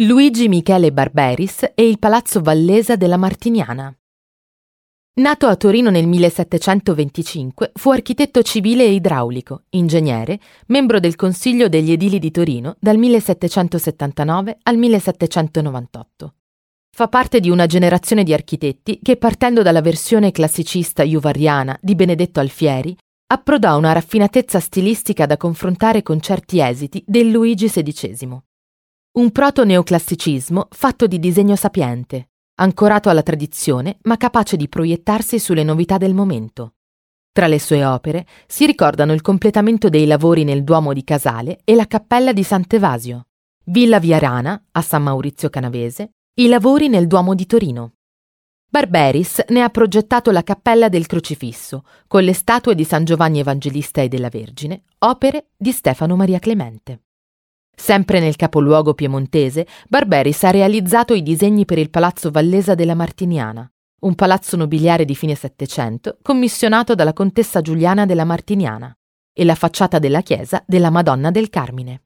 Luigi Michele Barberis e il Palazzo Vallesa della Martiniana. Nato a Torino nel 1725, fu architetto civile e idraulico, ingegnere, membro del Consiglio degli Edili di Torino dal 1779 al 1798. Fa parte di una generazione di architetti che, partendo dalla versione classicista juvariana di Benedetto Alfieri, approdò a una raffinatezza stilistica da confrontare con certi esiti del Luigi XVI. Un proto-neoclassicismo fatto di disegno sapiente, ancorato alla tradizione ma capace di proiettarsi sulle novità del momento. Tra le sue opere si ricordano il completamento dei lavori nel Duomo di Casale e la Cappella di Sant'Evasio, Villa Viarana a San Maurizio Canavese, i lavori nel Duomo di Torino. Barberis ne ha progettato la Cappella del Crocifisso, con le statue di San Giovanni Evangelista e della Vergine, opere di Stefano Maria Clemente. Sempre nel capoluogo piemontese, Barberis ha realizzato i disegni per il Palazzo Vallesa della Martiniana, un palazzo nobiliare di fine Settecento commissionato dalla contessa Giuliana della Martiniana, e la facciata della chiesa della Madonna del Carmine.